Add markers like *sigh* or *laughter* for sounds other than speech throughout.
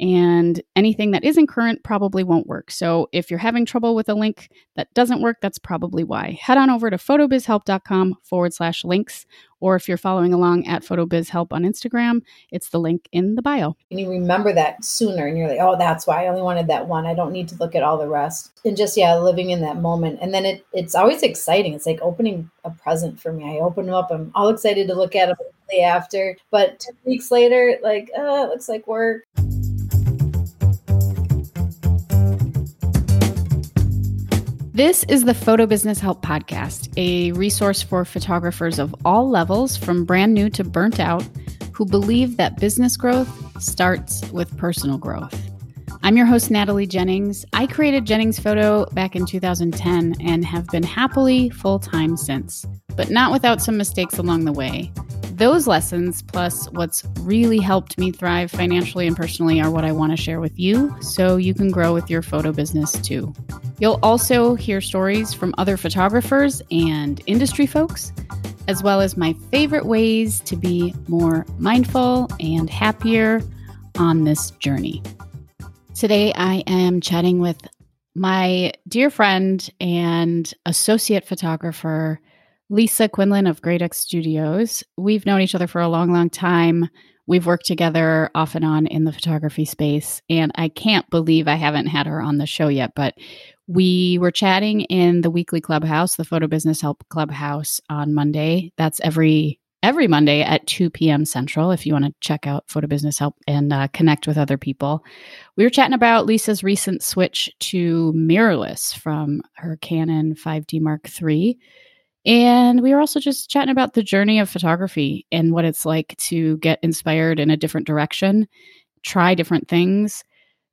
and anything that isn't current probably won't work. So if you're having trouble with a link that doesn't work, that's probably why. Head on over to photobizhelp.com forward slash links, or if you're following along at photobizhelp on Instagram, it's the link in the bio. And you remember that sooner, and you're like, oh, that's why I only wanted that one. I don't need to look at all the rest. And just yeah, living in that moment, and then it it's always exciting. It's like opening a present for me. I open them up, I'm all excited to look at them after, but two weeks later, like, oh, it looks like work. This is the Photo Business Help Podcast, a resource for photographers of all levels, from brand new to burnt out, who believe that business growth starts with personal growth. I'm your host, Natalie Jennings. I created Jennings Photo back in 2010 and have been happily full time since, but not without some mistakes along the way. Those lessons, plus what's really helped me thrive financially and personally, are what I want to share with you so you can grow with your photo business too. You'll also hear stories from other photographers and industry folks, as well as my favorite ways to be more mindful and happier on this journey. Today, I am chatting with my dear friend and associate photographer, Lisa Quinlan of Great X Studios. We've known each other for a long, long time. We've worked together off and on in the photography space, and I can't believe I haven't had her on the show yet. But we were chatting in the weekly clubhouse, the Photo Business Help Clubhouse on Monday. That's every every Monday at 2 p.m. Central if you want to check out Photo Business Help and uh, connect with other people. We were chatting about Lisa's recent switch to mirrorless from her Canon 5D Mark III. And we were also just chatting about the journey of photography and what it's like to get inspired in a different direction, try different things,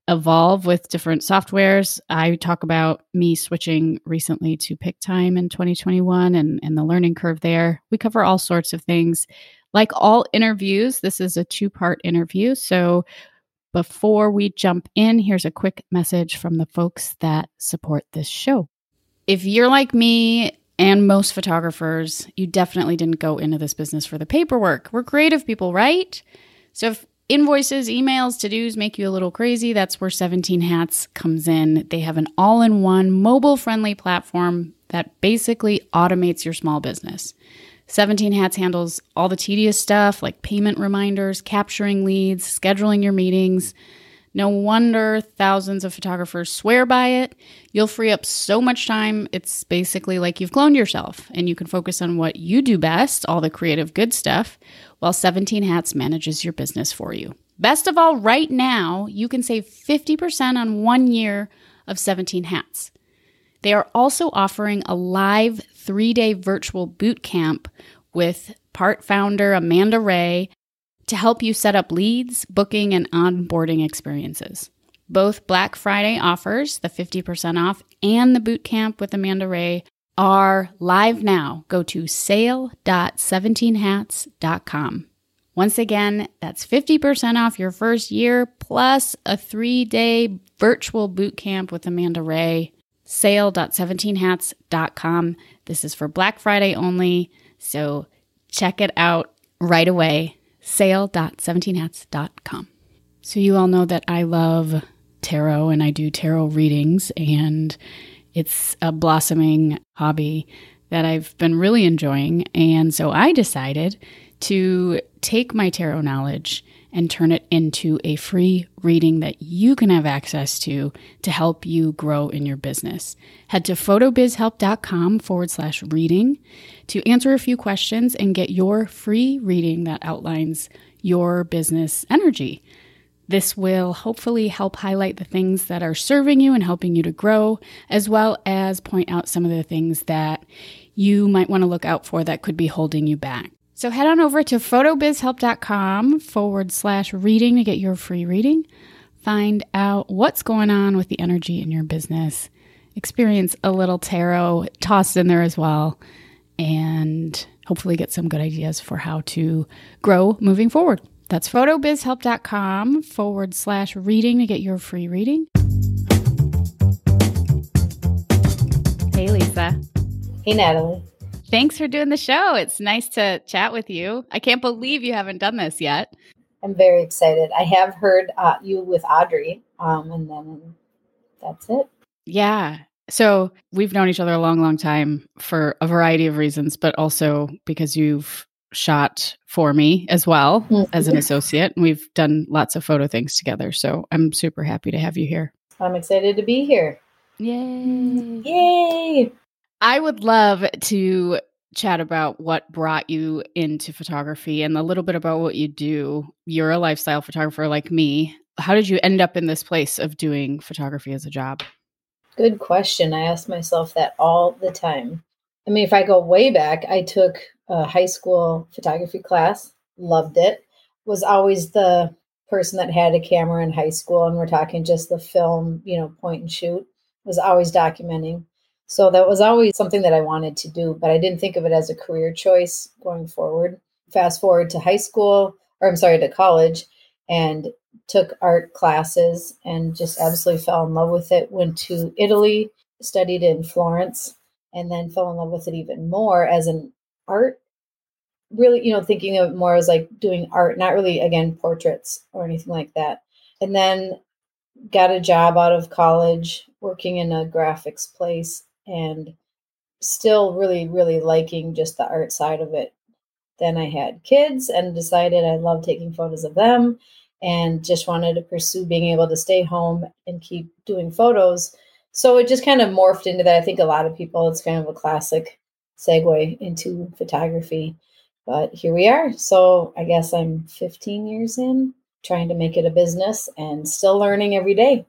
evolve with different softwares. I talk about me switching recently to Pic-Time in 2021 and, and the learning curve there. We cover all sorts of things. Like all interviews, this is a two part interview. So before we jump in, here's a quick message from the folks that support this show. If you're like me and most photographers, you definitely didn't go into this business for the paperwork. We're creative people, right? So if invoices, emails, to dos make you a little crazy, that's where 17 Hats comes in. They have an all in one mobile friendly platform that basically automates your small business. 17 Hats handles all the tedious stuff like payment reminders, capturing leads, scheduling your meetings. No wonder thousands of photographers swear by it. You'll free up so much time. It's basically like you've cloned yourself and you can focus on what you do best, all the creative good stuff, while 17 Hats manages your business for you. Best of all, right now, you can save 50% on one year of 17 Hats. They are also offering a live three day virtual boot camp with part founder Amanda Ray to help you set up leads, booking, and onboarding experiences. Both Black Friday offers, the 50% off, and the boot camp with Amanda Ray are live now. Go to sale.17hats.com. Once again, that's 50% off your first year plus a three day virtual boot camp with Amanda Ray. Sale.17hats.com. This is for Black Friday only, so check it out right away. Sale.17hats.com. So, you all know that I love tarot and I do tarot readings, and it's a blossoming hobby that I've been really enjoying. And so I decided to take my tarot knowledge and turn it into a free reading that you can have access to to help you grow in your business. Head to photobizhelp.com forward slash reading to answer a few questions and get your free reading that outlines your business energy. This will hopefully help highlight the things that are serving you and helping you to grow, as well as point out some of the things that you might want to look out for that could be holding you back. So head on over to photobizhelp.com forward slash reading to get your free reading. Find out what's going on with the energy in your business. Experience a little tarot tossed in there as well. And hopefully get some good ideas for how to grow moving forward That's photobizhelp.com forward slash reading to get your free reading. Hey, Lisa. Hey, Natalie. Thanks for doing the show. It's nice to chat with you. I can't believe you haven't done this yet. I'm very excited. I have heard uh, you with Audrey, um, and then that's it. Yeah. So we've known each other a long, long time for a variety of reasons, but also because you've shot for me as well mm-hmm. as an associate. And we've done lots of photo things together. So I'm super happy to have you here. I'm excited to be here. Yay. Yay. I would love to chat about what brought you into photography and a little bit about what you do. You're a lifestyle photographer like me. How did you end up in this place of doing photography as a job? Good question. I ask myself that all the time. I mean, if I go way back, I took a high school photography class, loved it, was always the person that had a camera in high school, and we're talking just the film, you know, point and shoot, was always documenting. So that was always something that I wanted to do, but I didn't think of it as a career choice going forward. Fast forward to high school, or I'm sorry, to college, and took art classes and just absolutely fell in love with it. Went to Italy, studied in Florence, and then fell in love with it even more as an art. Really, you know, thinking of more as like doing art, not really, again, portraits or anything like that. And then got a job out of college working in a graphics place and still really, really liking just the art side of it. Then I had kids and decided I love taking photos of them and just wanted to pursue being able to stay home and keep doing photos. So it just kind of morphed into that. I think a lot of people, it's kind of a classic segue into photography. But here we are. So I guess I'm 15 years in, trying to make it a business and still learning every day.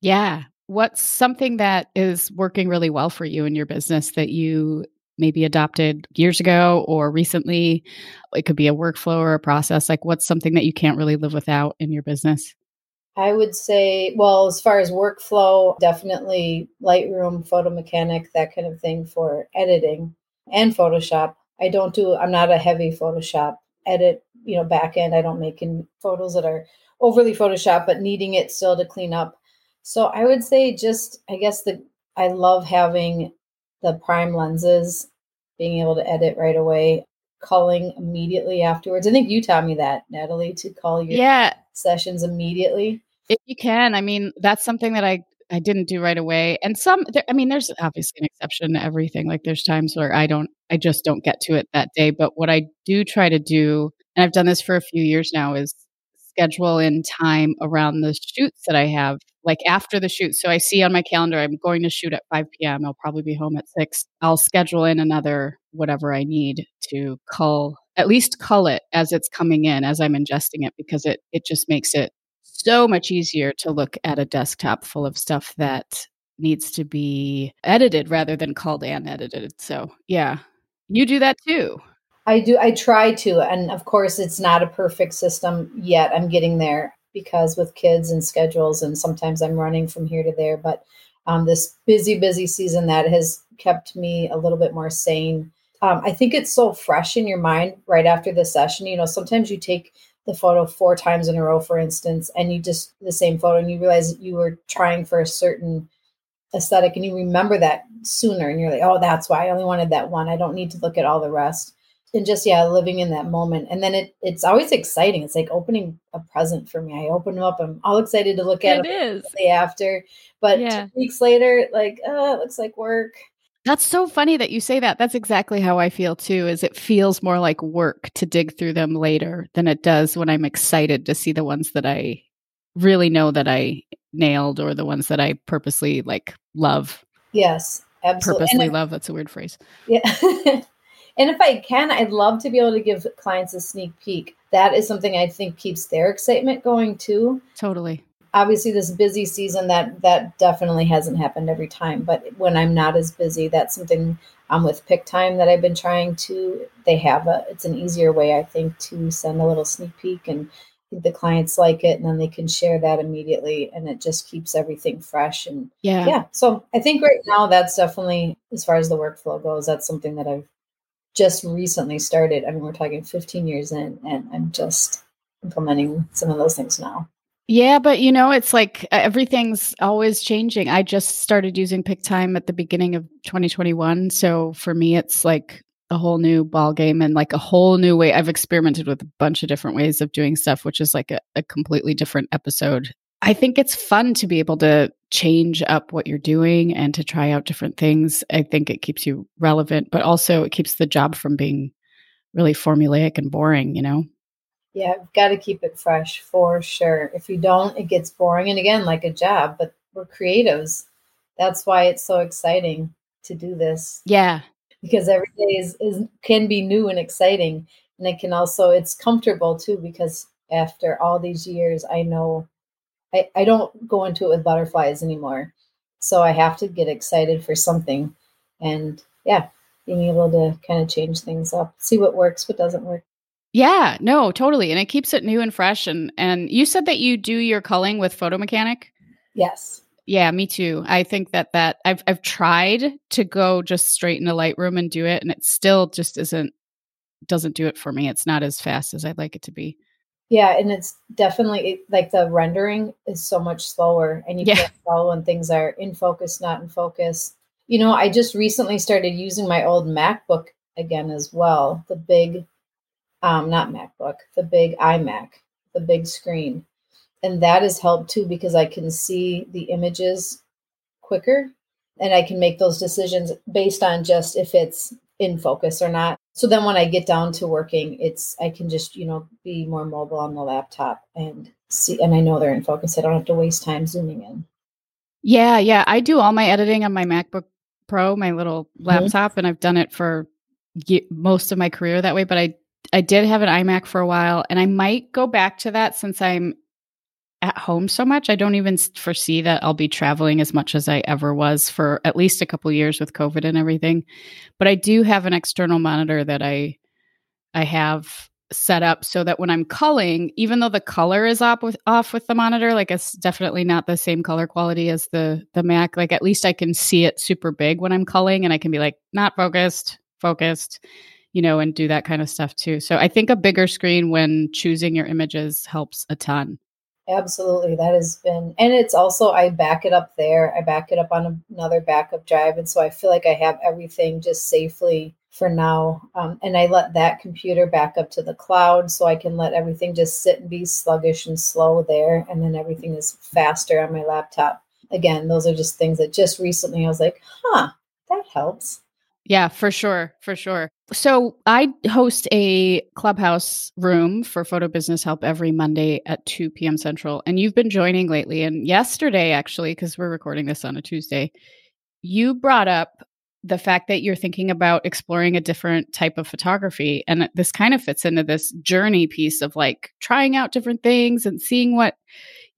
Yeah what's something that is working really well for you in your business that you maybe adopted years ago or recently? It could be a workflow or a process. Like, what's something that you can't really live without in your business? I would say, well, as far as workflow, definitely Lightroom, Photo Mechanic, that kind of thing for editing and Photoshop. I don't do, I'm not a heavy Photoshop edit, you know, back end. I don't make in photos that are overly Photoshop, but needing it still to clean up so I would say just I guess the I love having the prime lenses, being able to edit right away, culling immediately afterwards. I think you taught me that, Natalie, to cull your yeah. sessions immediately. If you can, I mean, that's something that I I didn't do right away. And some, there, I mean, there's obviously an exception to everything. Like there's times where I don't, I just don't get to it that day. But what I do try to do, and I've done this for a few years now, is schedule in time around the shoots that I have, like after the shoot. So I see on my calendar, I'm going to shoot at 5 p.m. I'll probably be home at 6. I'll schedule in another whatever I need to cull, at least cull it as it's coming in, as I'm ingesting it, because it, it just makes it so much easier to look at a desktop full of stuff that needs to be edited rather than culled and edited. So, yeah, you do that too. I do. I try to, and of course, it's not a perfect system yet. I'm getting there because with kids and schedules, and sometimes I'm running from here to there. But um, this busy, busy season that has kept me a little bit more sane. Um, I think it's so fresh in your mind right after the session. You know, sometimes you take the photo four times in a row, for instance, and you just the same photo, and you realize you were trying for a certain aesthetic, and you remember that sooner, and you're like, oh, that's why I only wanted that one. I don't need to look at all the rest and just yeah living in that moment and then it it's always exciting. It's like opening a present for me. I open them up i'm all excited to look at it is. the after but yeah. two weeks later like oh it looks like work. That's so funny that you say that. That's exactly how i feel too is it feels more like work to dig through them later than it does when i'm excited to see the ones that i really know that i nailed or the ones that i purposely like love. Yes absolutely purposely love that's a weird phrase. Yeah *laughs* And if I can, I'd love to be able to give clients a sneak peek. That is something I think keeps their excitement going too. Totally. Obviously, this busy season that that definitely hasn't happened every time. But when I'm not as busy, that's something um, with Pic-Time that I've been trying to. They have a. It's an easier way, I think, to send a little sneak peek and the clients like it and then they can share that immediately and it just keeps everything fresh and yeah yeah so i think right now that's definitely as far as the workflow goes that's something that i've just recently started. I mean, we're talking 15 years in, and I'm just implementing some of those things now. Yeah, but you know, it's like uh, everything's always changing. I just started using Pic-Time at the beginning of 2021, so for me, it's like a whole new ball game and like a whole new way. I've experimented with a bunch of different ways of doing stuff, which is like a, a completely different episode. I think it's fun to be able to change up what you're doing and to try out different things. I think it keeps you relevant, but also it keeps the job from being really formulaic and boring, you know? Yeah, I've got to keep it fresh for sure. If you don't, it gets boring. And again, like a job, but we're creatives. That's why it's so exciting to do this. Yeah. Because every day is, is can be new and exciting. And it can also it's comfortable too, because after all these years, I know I, I don't go into it with butterflies anymore. So I have to get excited for something. And yeah, being able to kind of change things up, see what works, what doesn't work. Yeah, no, totally. And it keeps it new and fresh. And and you said that you do your culling with Photo Mechanic? Yes. Yeah, me too. I think that that I've I've tried to go just straight into Lightroom and do it, and it still just isn't doesn't do it for me. It's not as fast as I'd like it to be. Yeah, and it's definitely like the rendering is so much slower, and you yeah. can't tell when things are in focus, not in focus. You know, I just recently started using my old MacBook again as well, the big, um, not MacBook, the big iMac, the big screen, and that has helped too because I can see the images quicker, and I can make those decisions based on just if it's in focus or not. So then when I get down to working, it's I can just, you know, be more mobile on the laptop and see and I know they're in focus. I don't have to waste time zooming in. Yeah, yeah. I do all my editing on my MacBook Pro, my little mm-hmm. laptop, mm-hmm. and I've done it for most of my career that way, but I I did have an iMac for a while and I might go back to that since I'm at home so much. I don't even foresee that I'll be traveling as much as I ever was for at least a couple years with COVID and everything. But I do have an external monitor that I I have set up so that when I'm culling, even though the color is off with off with the monitor, like it's definitely not the same color quality as the the Mac. Like at least I can see it super big when I'm culling, and I can be like not focused, focused, you know, and do that kind of stuff too. So I think a bigger screen when choosing your images helps a ton. Absolutely. That has been, and it's also, I back it up there. I back it up on another backup drive. And so I feel like I have everything just safely for now. Um, and I let that computer back up to the cloud so I can let everything just sit and be sluggish and slow there. And then everything is faster on my laptop. Again, those are just things that just recently I was like, huh, that helps. Yeah, for sure. For sure. So I host a clubhouse room for photo business help every Monday at 2 p.m. Central. And you've been joining lately. And yesterday, actually, because we're recording this on a Tuesday, you brought up the fact that you're thinking about exploring a different type of photography. And this kind of fits into this journey piece of like trying out different things and seeing what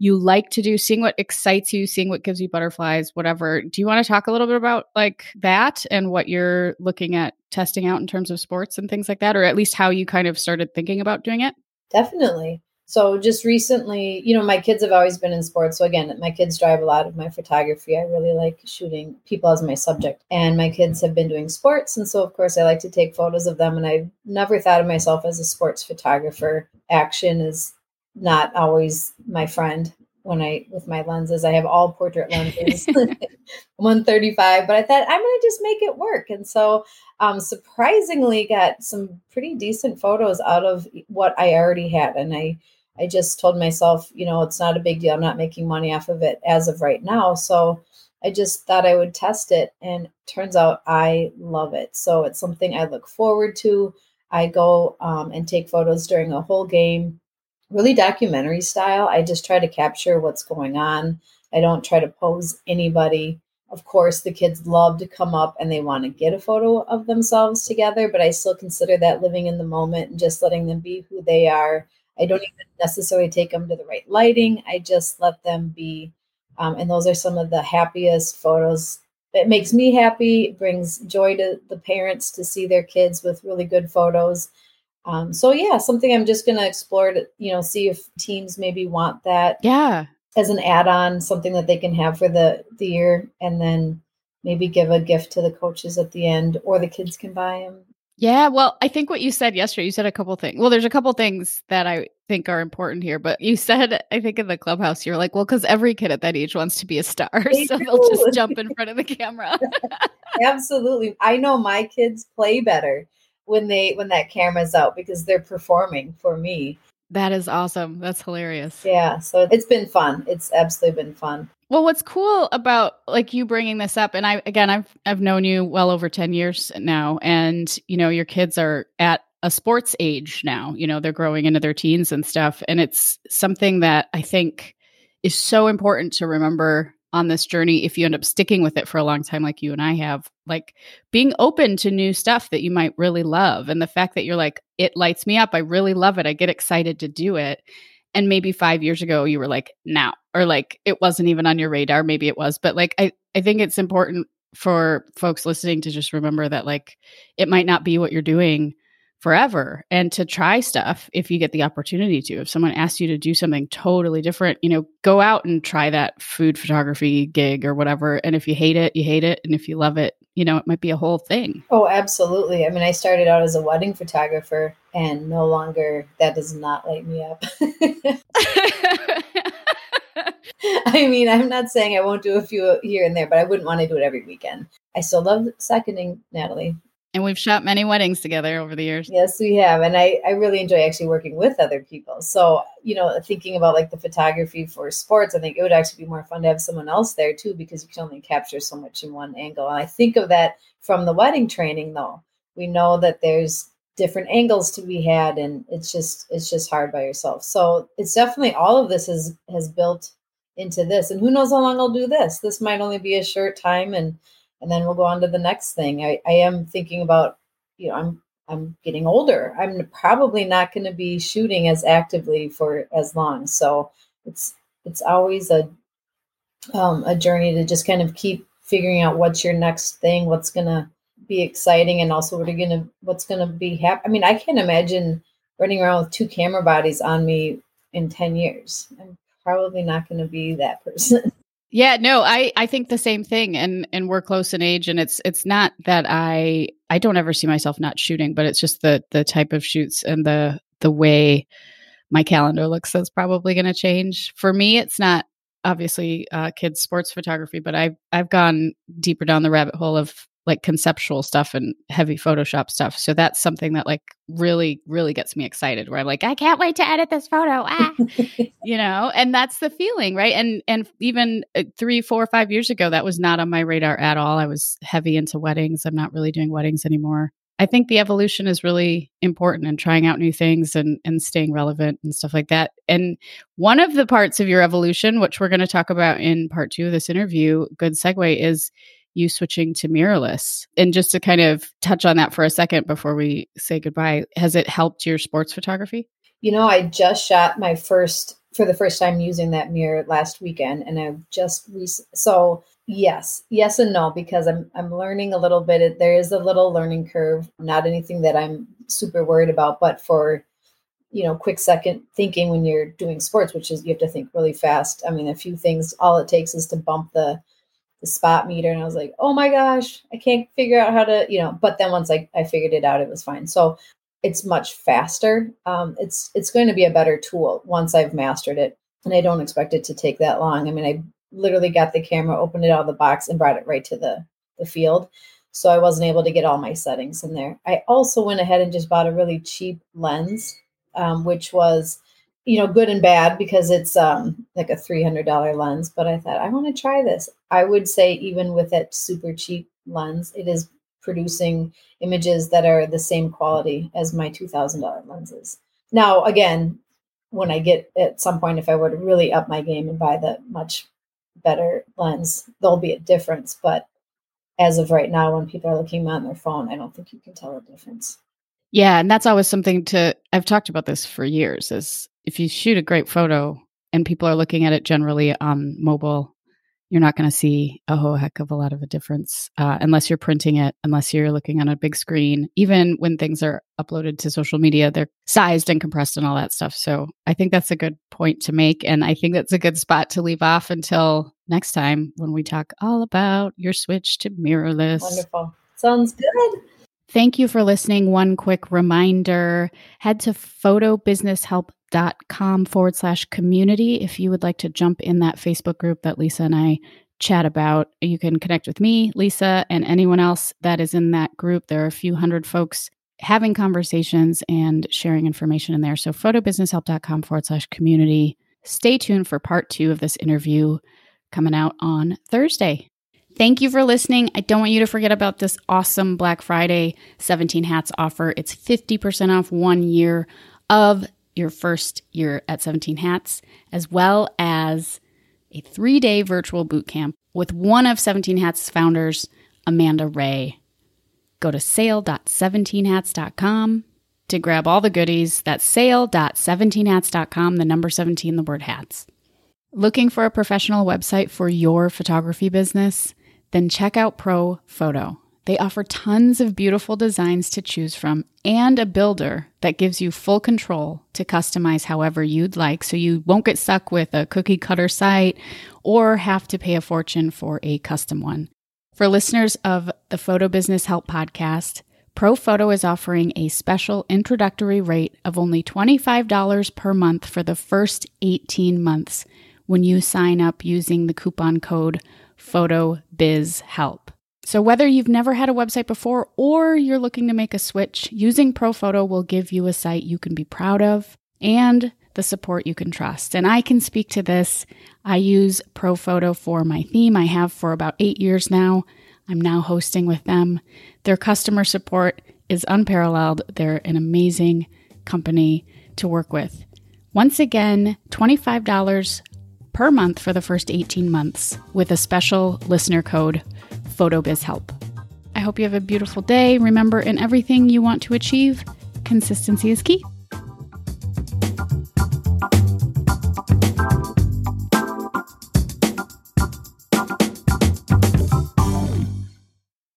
you like to do, seeing what excites you, seeing what gives you butterflies, whatever. Do you want to talk a little bit about like that and what you're looking at testing out in terms of sports and things like that, or at least how you kind of started thinking about doing it? Definitely. So just recently, you know, my kids have always been in sports. So again, my kids drive a lot of my photography. I really like shooting people as my subject. And my kids have been doing sports. And so of course I like to take photos of them. And I've never thought of myself as a sports photographer. Action is not always my friend when I with my lenses. I have all portrait lenses, *laughs* *laughs* 135, but I thought I'm going to just make it work. And so um surprisingly got some pretty decent photos out of what I already had and I I just told myself, you know, it's not a big deal. I'm not making money off of it as of right now. So I just thought I would test it and turns out I love it. So it's something I look forward to. I go um, and take photos during a whole game really documentary style. I just try to capture what's going on. I don't try to pose anybody. Of course, the kids love to come up and they want to get a photo of themselves together, but I still consider that living in the moment and just letting them be who they are. I don't even necessarily take them to the right lighting. I just let them be. Um, and those are some of the happiest photos. It makes me happy. Brings joy to the parents to see their kids with really good photos. Um, so yeah, something I'm just going to explore to, you know, see if teams maybe want that. Yeah. As an add-on, something that they can have for the the year, and then maybe give a gift to the coaches at the end, or the kids can buy them. Yeah, well, I think what you said yesterday, you said a couple things. Well, there's a couple things that I think are important here. But you said, I think in the clubhouse, you're like, well, because every kid at that age wants to be a star. *laughs* They so do. they'll just jump in front of the camera. *laughs* Absolutely. I know my kids play better when they when that camera's out because they're performing for me. That is awesome. That's hilarious. Yeah. So it's been fun. It's absolutely been fun. Well, what's cool about like you bringing this up, and I again, I've I've known you well over ten years now, and you know your kids are at a sports age now. You know they're growing into their teens and stuff, and it's something that I think is so important to remember on this journey if you end up sticking with it for a long time like you and I have like being open to new stuff that you might really love and the fact that you're like it lights me up I really love it I get excited to do it. And maybe 5 years ago you were like now or like it wasn't even on your radar maybe it was but like I I think it's important for folks listening to just remember that like it might not be what you're doing forever and to try stuff if you get the opportunity to. If someone asks you to do something totally different, you know, go out and try that food photography gig or whatever. And if you hate it, you hate it. And if you love it, you know, it might be a whole thing. Oh, absolutely. I mean, I started out as a wedding photographer and no longer that does not light me up. *laughs* I mean, I'm not saying I won't do a few here and there, but I wouldn't want to do it every weekend. I still love seconding Natalie. And we've shot many weddings together over the years. Yes, we have. And I, I really enjoy actually working with other people. So, you know, thinking about like the photography for sports, I think it would actually be more fun to have someone else there too, because you can only capture so much in one angle. And I think of that from the wedding training though. We know that there's different angles to be had and it's just it's just hard by yourself. So it's definitely all of this has has built into this. And who knows how long I'll do this. This might only be a short time and and then we'll go on to the next thing. I, I am thinking about, you know, I'm I'm getting older. I'm probably not going to be shooting as actively for as long. So it's it's always a um, a journey to just kind of keep figuring out what's your next thing, what's going to be exciting, and also what are going to what's going to be happy. I mean, I can't imagine running around with two camera bodies on me in ten years. I'm probably not going to be that person. *laughs* Yeah, no, I I think the same thing and and we're close in age and it's it's not that I I don't ever see myself not shooting, but it's just the the type of shoots and the the way my calendar looks that's probably going to change. For me, it's not obviously uh, kids sports photography, but I've I've gone deeper down the rabbit hole of like conceptual stuff and heavy Photoshop stuff. So that's something that like really, really gets me excited where I'm like, I can't wait to edit this photo. Ah, *laughs* you know, and that's the feeling, right? And, and even uh, three, four, five years ago, that was not on my radar at all. I was heavy into weddings. I'm not really doing weddings anymore. I think the evolution is really important and trying out new things and, and staying relevant and stuff like that. And one of the parts of your evolution, which we're going to talk about in part two of this interview, good segue, is you switching to mirrorless. And just to kind of touch on that for a second before we say goodbye, has it helped your sports photography? You know, I just shot my first for the first time using that mirror last weekend and I've just re- so yes yes and no because i'm i'm learning a little bit there is a little learning curve not anything that i'm super worried about but for you know quick second thinking when you're doing sports which is you have to think really fast i mean a few things all it takes is to bump the the spot meter and I was like, oh my gosh, I can't figure out how to, you know, but then once I, I figured it out, it was fine. So it's much faster. Um, it's it's going to be a better tool once I've mastered it. And I don't expect it to take that long. I mean, I literally got the camera, opened it out of the box, and brought it right to the, the field. So I wasn't able to get all my settings in there. I also went ahead and just bought a really cheap lens, um, which was you know, good and bad because it's um, like a $300 lens. But I thought, I want to try this. I would say, even with that super cheap lens, it is producing images that are the same quality as my $2,000 lenses. Now, again, when I get at some point, if I were to really up my game and buy the much better lens, there'll be a difference. But as of right now, when people are looking on their phone, I don't think you can tell a difference. Yeah, and that's always something to I've talked about this for years is if you shoot a great photo and people are looking at it generally on mobile, you're not going to see a whole heck of a lot of a difference uh, unless you're printing it, unless you're looking on a big screen. Even when things are uploaded to social media, they're sized and compressed and all that stuff. So I think that's a good point to make. And I think that's a good spot to leave off until next time when we talk all about your switch to mirrorless. Wonderful. Sounds good. Thank you for listening. One quick reminder head to photobusinesshelp.com forward slash community if you would like to jump in that Facebook group that Lisa and I chat about. You can connect with me, Lisa, and anyone else that is in that group. There are a few hundred folks having conversations and sharing information in there. So, photobusinesshelp.com forward slash community. Stay tuned for part two of this interview coming out on Thursday. Thank you for listening. I don't want you to forget about this awesome Black Friday 17 hats offer. It's 50% off one year of your first year at 17 hats, as well as a three day virtual boot camp with one of 17 Hats' founders, Amanda Ray. Go to sale.17hats.com to grab all the goodies. That's sale.17hats.com, the number 17, the word hats. Looking for a professional website for your photography business? Then check out ProPhoto. They offer tons of beautiful designs to choose from and a builder that gives you full control to customize however you'd like so you won't get stuck with a cookie cutter site or have to pay a fortune for a custom one. For listeners of the Photo Business Help podcast, ProPhoto is offering a special introductory rate of only $25 per month for the first 18 months when you sign up using the coupon code PHOTOBIZHELP. So, whether you've never had a website before or you're looking to make a switch, using ProPhoto will give you a site you can be proud of and the support you can trust. And I can speak to this. I use ProPhoto for my theme. I have for about eight years now. I'm now hosting with them. Their customer support is unparalleled. They're an amazing company to work with. Once again, $25 per month for the first 18 months with a special listener code PhotoBizHelp. I hope you have a beautiful day. Remember, in everything you want to achieve, consistency is key.